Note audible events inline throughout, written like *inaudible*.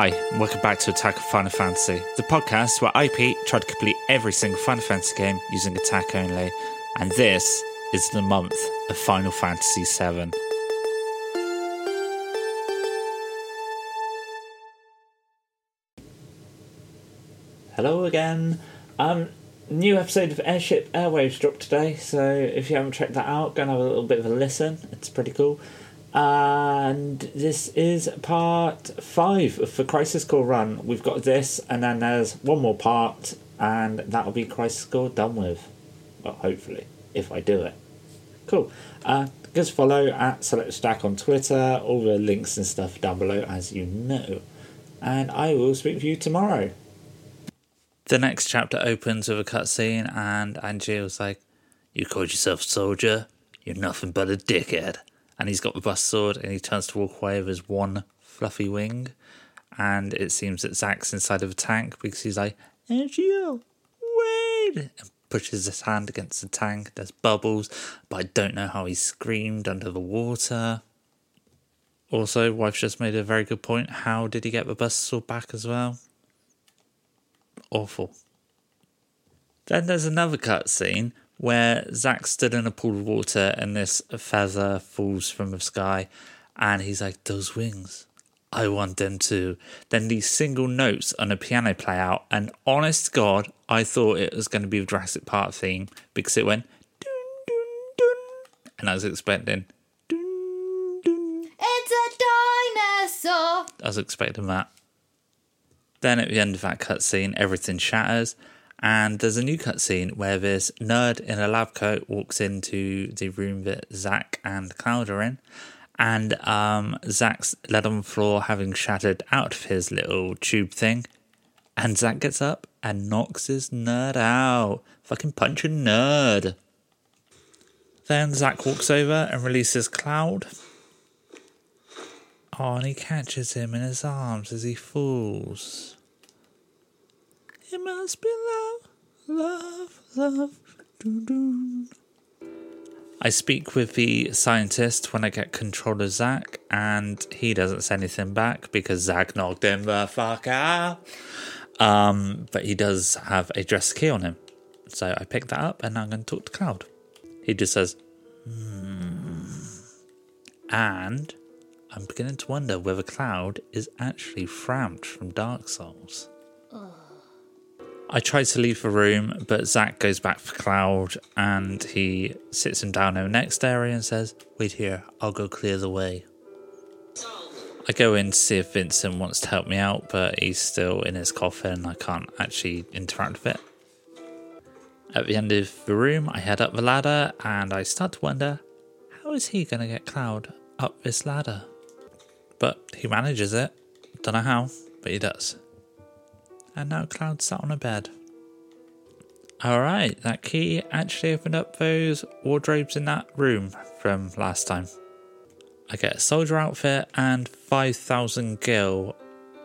Hi, and welcome back to Attack on Final Fantasy, the podcast where IP tried to complete every single Final Fantasy game using attack only, and this is the month of Final Fantasy VII. Hello again. Um, new episode of Airship Airwaves dropped today, so if you haven't checked that out, go and have a little bit of a listen. It's pretty cool. And this is part five for Crisis Core Run. We've got this, and then there's one more part, and that'll be Crisis Core done with. Well, hopefully, if I do it. Cool. Uh, a follow at Select Attack on Twitter. All the links and stuff down below, as you know. And I will speak with you tomorrow. The next chapter opens with a cutscene, and Angeal was like, You called yourself soldier? You're nothing but a dickhead. And he's got the Buster Sword, and he turns to walk away with his one fluffy wing. And it seems that Zack's inside of a tank because he's like, Angeal, wait! And pushes his hand against the tank. There's bubbles, but I don't know how he screamed under the water. Also, wife's just made a very good point. How did he get the Buster Sword back as well? awful. Then there's another cutscene where Zack stood in a pool of water and this feather falls from the sky, and he's like, "Those wings, I want them too." Then these single notes on a piano play out, and honest God, I thought it was going to be the Jurassic Park theme because it went dun dun dun, and I was expecting dun dun. It's a dinosaur. I was expecting that. Then at the end of that cutscene, everything shatters, and there's a new cutscene where this nerd in a lab coat walks into the room that Zack and Cloud are in, and um, Zack's led on the floor, having shattered out of his little tube thing, and Zack gets up and knocks his nerd out. Fucking punch a nerd. Then Zack walks over and releases Cloud. Oh, and he catches him in his arms as he falls. It must be love, love, love. Doo doo. I speak with the scientist when I get control of Zack, and he doesn't say anything back because Zack knocked him the fuck out. Um, but he does have a dress key on him. So I pick that up and I'm going to talk to Cloud. He just says, hmm. And I'm beginning to wonder whether Cloud is actually Frampt from Dark Souls. I try to leave the room, but Zach goes back for Cloud and he sits him down in the next area and says, Wait here, I'll go clear the way. I go in to see if Vincent wants to help me out, but he's still in his coffin. I can't actually interact with it. At the end of the room, I head up the ladder and I start to wonder how is he going to get Cloud up this ladder? But he manages it. Don't know how, but he does. And now Cloud sat on a bed. Alright, that key actually opened up those wardrobes in that room from last time. I get a soldier outfit and 5,000 gil.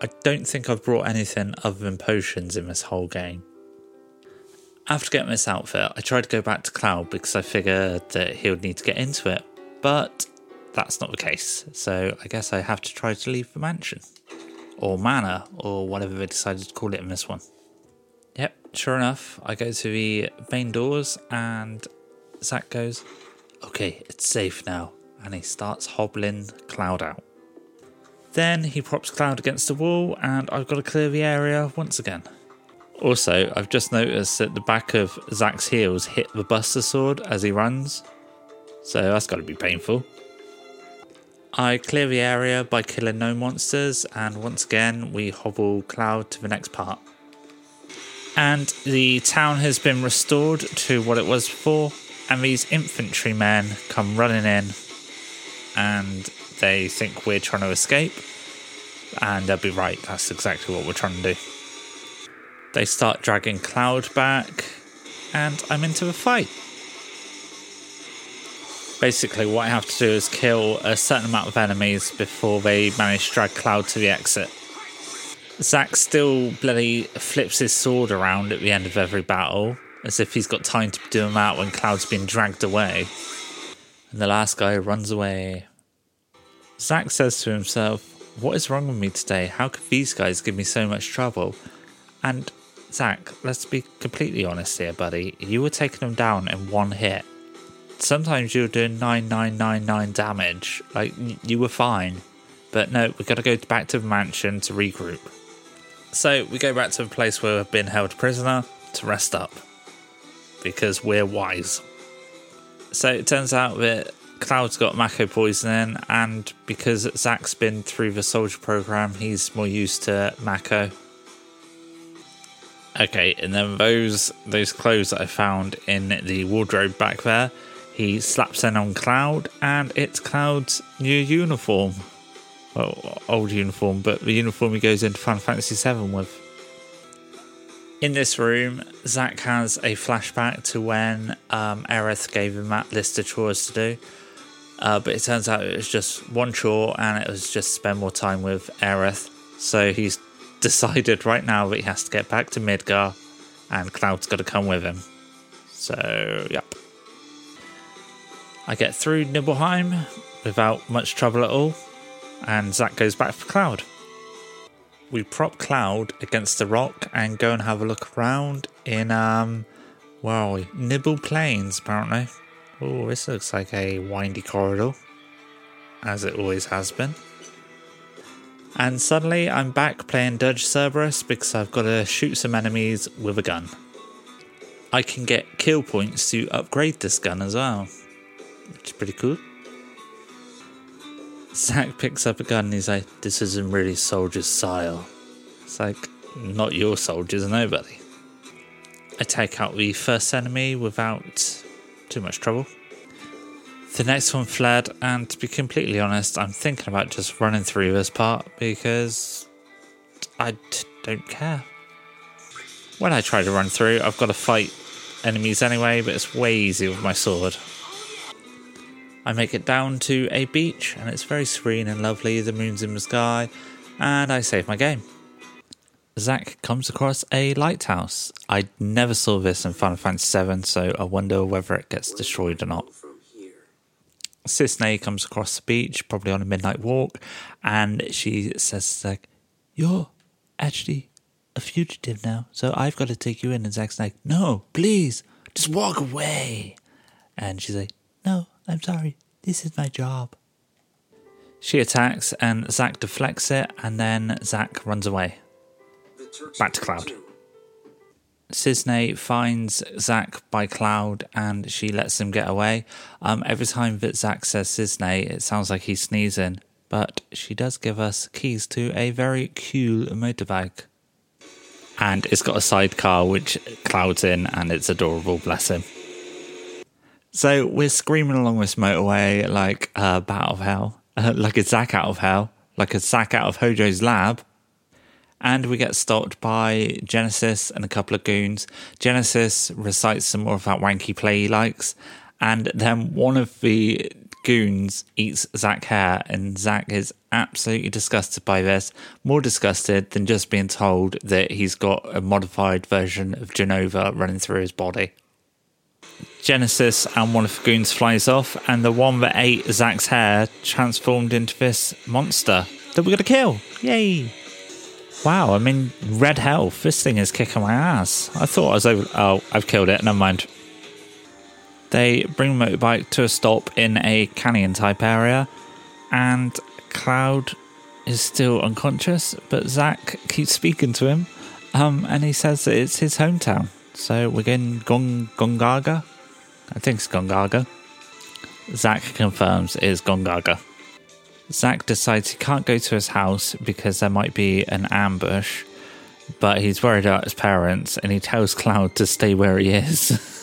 I don't think I've brought anything other than potions in this whole game. After getting this outfit, I tried to go back to Cloud because I figured that he would need to get into it, but that's not the case. So I guess I have to try to leave the mansion. Or manor, or whatever they decided to call it in this one. Yep, sure enough, I go to the main doors and Zack goes, Okay, it's safe now. And he starts hobbling Cloud out. Then he props Cloud against the wall, and I've got to clear the area once again. Also, I've just noticed that the back of Zack's heels hit the Buster Sword as he runs, so that's got to be painful. I clear the area by killing no monsters, and once again, we hobble Cloud to the next part. And the town has been restored to what it was before, and these infantrymen come running in, and they think we're trying to escape, and they'll be right, that's exactly what we're trying to do. They start dragging Cloud back, and I'm into a fight. Basically, what I have to do is kill a certain amount of enemies before they manage to drag Cloud to the exit. Zack still bloody flips his sword around at the end of every battle, as if he's got time to do them out when Cloud's been dragged away. And the last guy runs away. Zack says to himself, what is wrong with me today? How could these guys give me so much trouble? And Zack, let's be completely honest here, buddy. You were taking them down in one hit. Sometimes you were doing 9999 damage. Like, you were fine. But no, we got to go back to the mansion to regroup. So we go back to the place where we've been held prisoner to rest up. Because we're wise. So it turns out that Cloud's got Mako poisoning, and because Zach's been through the soldier program, he's more used to Mako. Okay, and then those those clothes that I found in the wardrobe back there, he slaps in on Cloud, and it's Cloud's new uniform. Well, old uniform, but the uniform he goes into Final Fantasy VII with. In this room, Zack has a flashback to when um, Aerith gave him that list of chores to do. Uh, but it turns out it was just one chore and it was just spend more time with Aerith. So he's *laughs* decided right now that he has to get back to Midgar and Cloud's got to come with him. So, yep. I get through Nibelheim without much trouble at all, and Zach goes back for Cloud. We prop Cloud against the rock and go and have a look around in, um, where are we? Nibble Plains, apparently. Oh, this looks like a windy corridor, as it always has been. And suddenly I'm back playing Dirge Cerberus because I've got to shoot some enemies with a gun. I can get kill points to upgrade this gun as well, which is pretty cool. Zach picks up a gun and he's like, This isn't really soldier's style. It's like, not your soldiers, nobody. I take out the first enemy without too much trouble. The next one fled, and to be completely honest, I'm thinking about just running through this part because I t- don't care. When I try to run through, I've got to fight enemies anyway, but it's way easier with my sword. I make it down to a beach, and it's very serene and lovely. The moon's in the sky, and I save my game. Zach comes across a lighthouse. I never saw this in Final Fantasy VII, so I wonder whether it gets destroyed or not. Cissnei comes across the beach, probably on a midnight walk, and she says, like, You're actually a fugitive now, so I've got to take you in. And Zach's like, No, please, just walk away. And she's like, No, I'm sorry. This is my job. She attacks, and Zach deflects it, and then Zach runs away. Back to Cloud. Cissnei finds Zach by Cloud and she lets him get away. Um, every time that Zach says Cissnei, it sounds like he's sneezing, but she does give us keys to a very cool motorbike. And it's got a sidecar which Cloud's in, and it's adorable, bless him. So we're screaming along this motorway like a bat of hell, uh, *laughs* like a Zach out of hell, like a Zach out of Hojo's lab and we get stopped by Genesis and a couple of goons. Genesis recites some more of that wanky play he likes, and then one of the goons eats Zach hair, and Zach is absolutely disgusted by this, more disgusted than just being told that he's got a modified version of Jenova running through his body. Genesis and one of the goons flies off, and the one that ate Zach's hair transformed into this monster that we're gonna kill. Yay! Wow, I mean, red health. This thing is kicking my ass. I thought I was over. Oh, I've killed it. Never mind. They bring the motorbike to a stop in a canyon type area, and Cloud is still unconscious, but Zach keeps speaking to him, um, and he says that it's his hometown. So we're getting Gong Gongaga. I think it's Gongaga. Zach confirms it is Gongaga. Zach decides he can't go to his house because there might be an ambush, but he's worried about his parents and he tells Cloud to stay where he is. *laughs*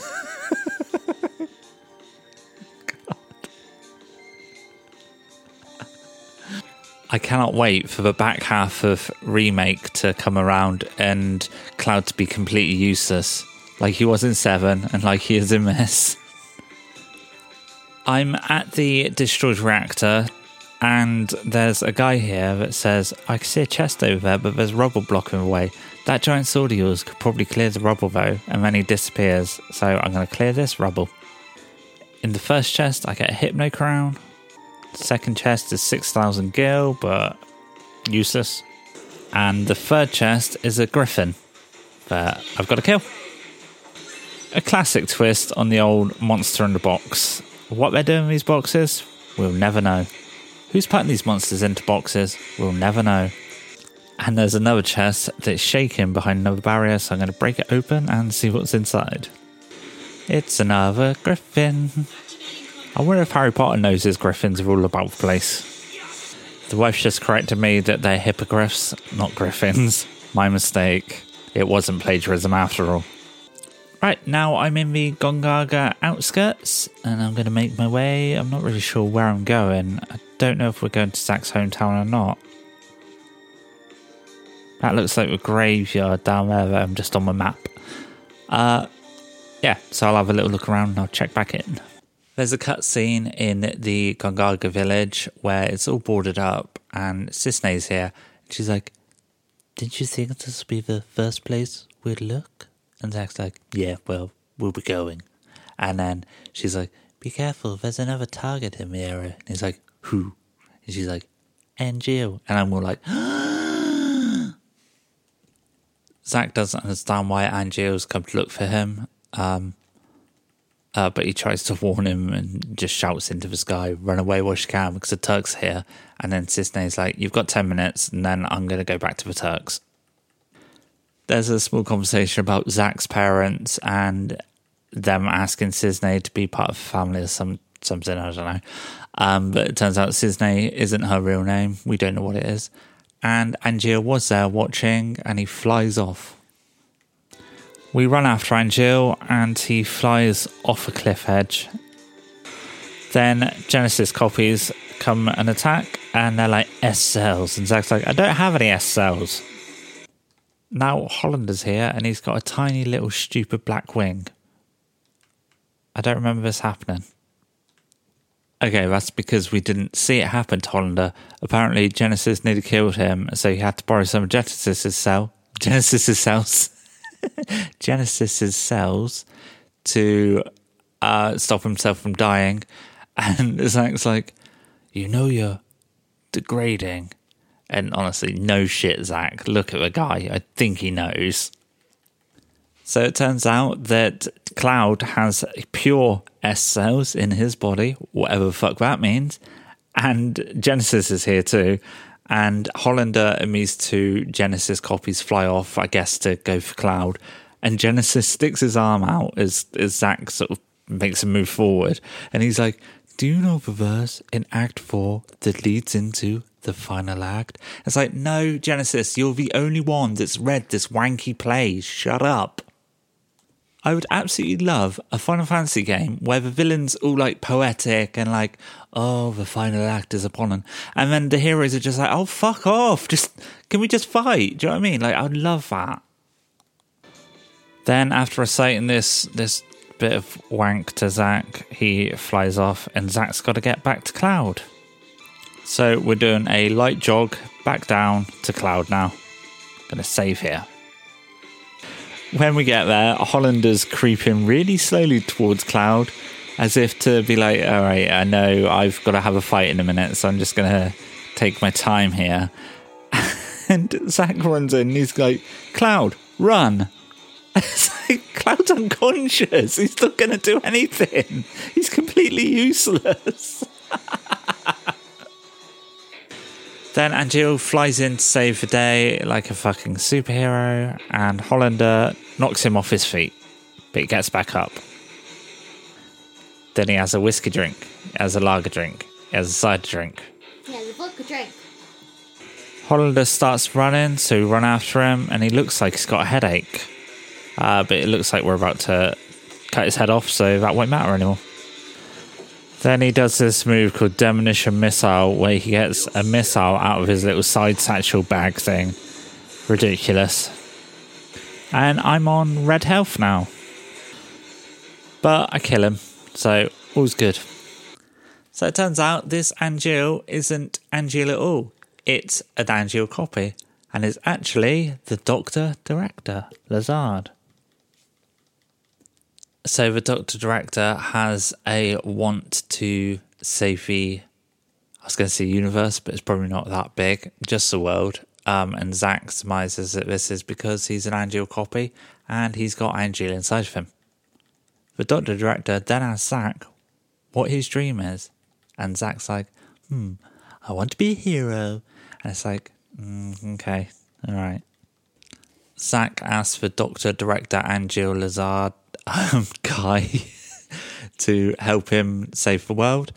cannot wait for the back half of Remake to come around and Cloud to be completely useless, like he was in 7 and like he is in this. I'm at the destroyed reactor and there's a guy here that says, I can see a chest over there, but there's rubble blocking the way. That giant sword of yours could probably clear the rubble though, and then he disappears. So I'm going to clear this rubble. In the first chest, I get a Hypno Crown. Second chest is 6,000 gil, but useless. And the third chest is a griffin that I've got to kill. A classic twist on the old monster in the box. What they're doing with these boxes, we'll never know. Who's putting these monsters into boxes, we'll never know. And there's another chest that's shaking behind another barrier, so I'm going to break it open and see what's inside. It's another griffin. I wonder if Harry Potter knows his griffins are all about the place. The wife just corrected me that they're hippogriffs, not griffins. *laughs* My mistake. It wasn't plagiarism after all. Right, now I'm in the Gongaga outskirts and I'm going to make my way. I'm not really sure where I'm going. I don't know if we're going to Zach's hometown or not. That looks like a graveyard down there that I'm just on my map. Uh, yeah, so I'll have a little look around and I'll check back in. There's a cutscene in the Gongaga village where it's all boarded up and Cissnei's here. She's like, Didn't you think this would be the first place we'd look? And Zach's like, Yeah, well, we'll be going. And then she's like, Be careful, there's another target in the area. And he's like, Who? And she's like, Angeal. And I'm more like, *gasps* Zach doesn't understand why Angeal's come to look for him. Um, uh, but he tries to *laughs* warn him and just shouts into the sky, run away while you can because the Turks are here. And then Cissnei's like, You've got 10 minutes, and then I'm going to go back to the Turks. There's a small conversation about Zach's parents and them asking Cissnei to be part of the family or some something, I don't know. Um, but it turns out Cissnei isn't her real name. We don't know what it is. And Angeal was there watching, and he flies off. We run after Angeal and he flies off a cliff edge. Then Genesis copies come and attack and they're like S cells. And Zach's like, I don't have any S cells. Now Hollander's here and he's got a tiny little stupid black wing. I don't remember this happening. Okay, that's because we didn't see it happen to Hollander. Apparently Genesis nearly killed him, so he had to borrow some of Genesis's cell. *laughs* Genesis's cells. *laughs* Genesis's cells to uh, stop himself from dying. And *laughs* Zach's like, You know, you're degrading. And honestly, no shit, Zach. Look at the guy. I think he knows. So it turns out that Cloud has pure S cells in his body, whatever the fuck that means. And Genesis is here too and Hollander and these two Genesis copies fly off, I guess, to go for Cloud. And Genesis sticks his arm out as, as Zach sort of makes a move forward. And he's like, Do you know the verse in Act 4 that leads into the final act? It's like, No, Genesis, you're the only one that's read this wanky play. Shut up. I would absolutely love a Final Fantasy game where the villain's all like poetic and like, oh, the final act is upon them. And then the heroes are just like, oh, fuck off. Just, can we just fight? Do you know what I mean? Like, I'd love that. Then after reciting this, this bit of wank to Zack, he flies off and Zack's got to get back to Cloud. So we're doing a light jog back down to Cloud now. Gonna save here when we get there, Hollander's creeping really slowly towards Cloud, as if to be like, all right, I know I've got to have a fight in a minute, so I'm just going to take my time here. *laughs* and Zach runs in, he's like, Cloud, run. *laughs* Like, Cloud's unconscious. He's not going to do anything. He's completely useless. *laughs* Then Angeal flies in to save the day like a fucking superhero, and Hollander knocks him off his feet, but he gets back up. Then he has a whiskey drink, he has a lager drink, he has a cider drink. He has a vodka drink. Hollander starts running, so we run after him, and he looks like he's got a headache. Uh, but it looks like we're about to cut his head off, so that won't matter anymore. Then he does this move called Demolition Missile, where he gets a missile out of his little side satchel bag thing. Ridiculous. And I'm on red health now. But I kill him, so all's good. So it turns out this Angeal isn't Angeal at all. It's an Angeal copy, and is actually the Doctor Director, Lazard. So the Doctor Director has a want to save the I was going to say universe, but it's probably not that big, just the world. Um, and Zach surmises that this is because he's an Angeal copy and he's got Angeal inside of him. The Doctor Director then asks Zach what his dream is. And Zack's like, hmm, I want to be a hero. And it's like, mm, okay, all right. Zach asks for Doctor Director Angeal Lizard um, *laughs* guy to help him save the world.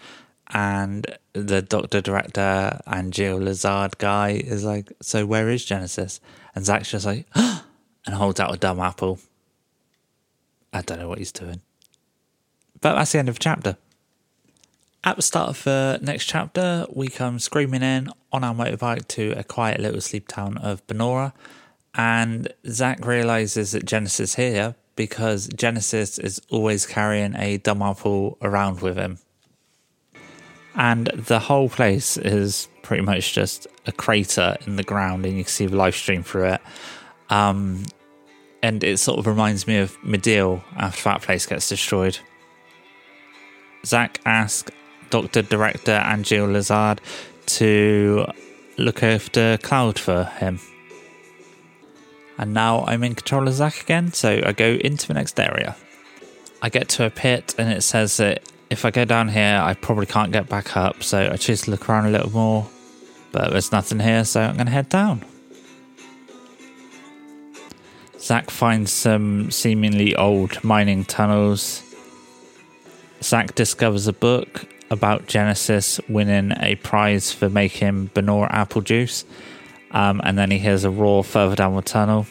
And the Doctor Director Angeal Lizard guy is like, So where is Genesis? And Zach's just like, and holds out a dumbapple. I don't know what he's doing. But that's the end of the chapter. At the start of the next chapter, we come screaming in on our motorbike to a quiet little sleep town of Banora. And Zach realizes that Genesis is here because Genesis is always carrying a dumbapple around with him. And the whole place is pretty much just a crater in the ground, and you can see the Lifestream through it. Um, and it sort of reminds me of Medeal after that place gets destroyed. Zack asks Doctor Director Angeal Lizard to look after Cloud for him. And now I'm in control of Zack again, so I go into the next area. I get to a pit and it says that if I go down here, I probably can't get back up, so I choose to look around a little more. But there's nothing here, so I'm going to head down. Zack finds some seemingly old mining tunnels. Zack discovers a book about Genesis winning a prize for making Banora apple juice. Um, and then he hears a roar further down the tunnel.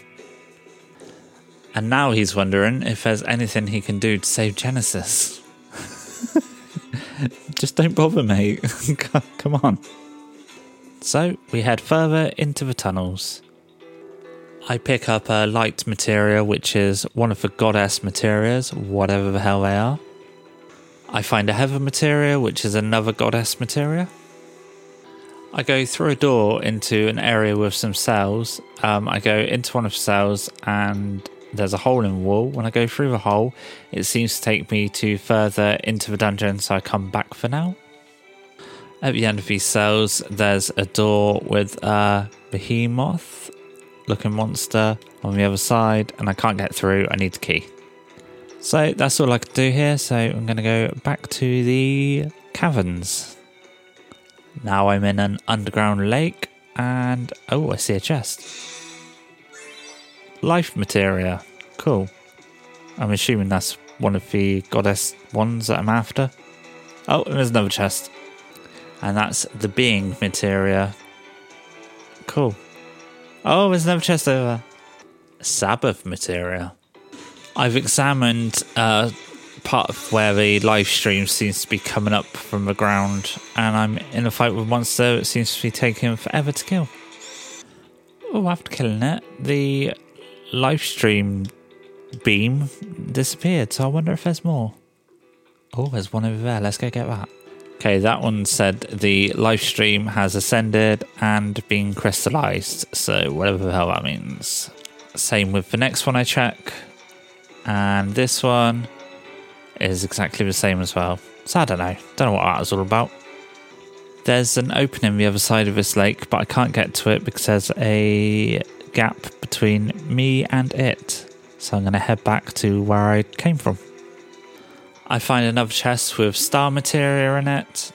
And now he's wondering if there's anything he can do to save Genesis. *laughs* Just don't bother, mate. *laughs* Come on. So we head further into the tunnels. I pick up a light materia, which is one of the goddess materias, whatever the hell they are. I find a heaven materia, which is another goddess materia. I go through a door into an area with some cells. Um, I go into one of the cells and there's a hole in the wall. When I go through the hole, it seems to take me to further into the dungeon, so I come back for now. At the end of these cells, there's a door with a behemoth looking monster on the other side, and I can't get through. I need the key. So that's all I can do here. So I'm going to go back to the caverns. Now I'm in an underground lake, and oh, I see a chest. Life materia. Cool. I'm assuming that's one of the goddess ones that I'm after. Oh, and there's another chest. And that's the being materia. Cool. Oh, there's another chest over. Sabbath materia. I've examined uh, part of where the Lifestream seems to be coming up from the ground, and I'm in a fight with monster. It seems to be taking forever to kill. Oh, after killing it, the Lifestream beam disappeared, so I wonder if there's more. Oh, there's one over there. Let's go get that. Okay, that one said the Lifestream has ascended and been crystallized, so whatever the hell that means. Same with the next one I check. And this one is exactly the same as well. So I don't know. Don't know what that is all about. There's an opening the other side of this lake, but I can't get to it because there's a gap between me and it. So I'm going to head back to where I came from. I find another chest with star materia in it.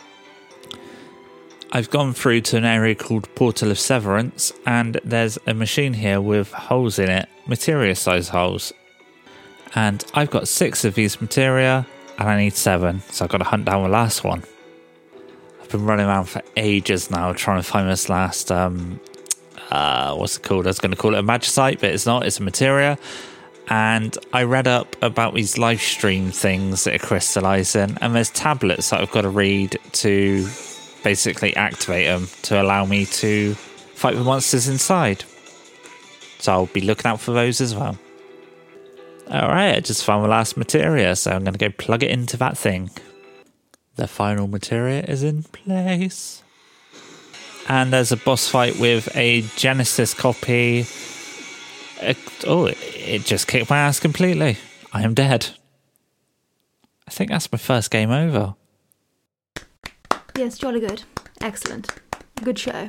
I've gone through to an area called Portal of Severance, and there's a machine here with holes in it, materia size holes. And I've got six of these materia, and I need seven, so I've got to hunt down the last one. I've been running around for ages now trying to find this last, um, uh, what's it called? I was going to call it a magicite, but it's not, it's a materia. And I read up about these Lifestream things that are crystallizing, and there's tablets that I've got to read to basically activate them to allow me to fight the monsters inside. So I'll be looking out for those as well. Alright, I just found the last materia, so I'm going to go plug it into that thing. The final materia is in place. And there's a boss fight with a Genesis copy. It, oh, it just kicked my ass completely. I am dead. I think that's my first game over. Yes, jolly good. Excellent. Good show.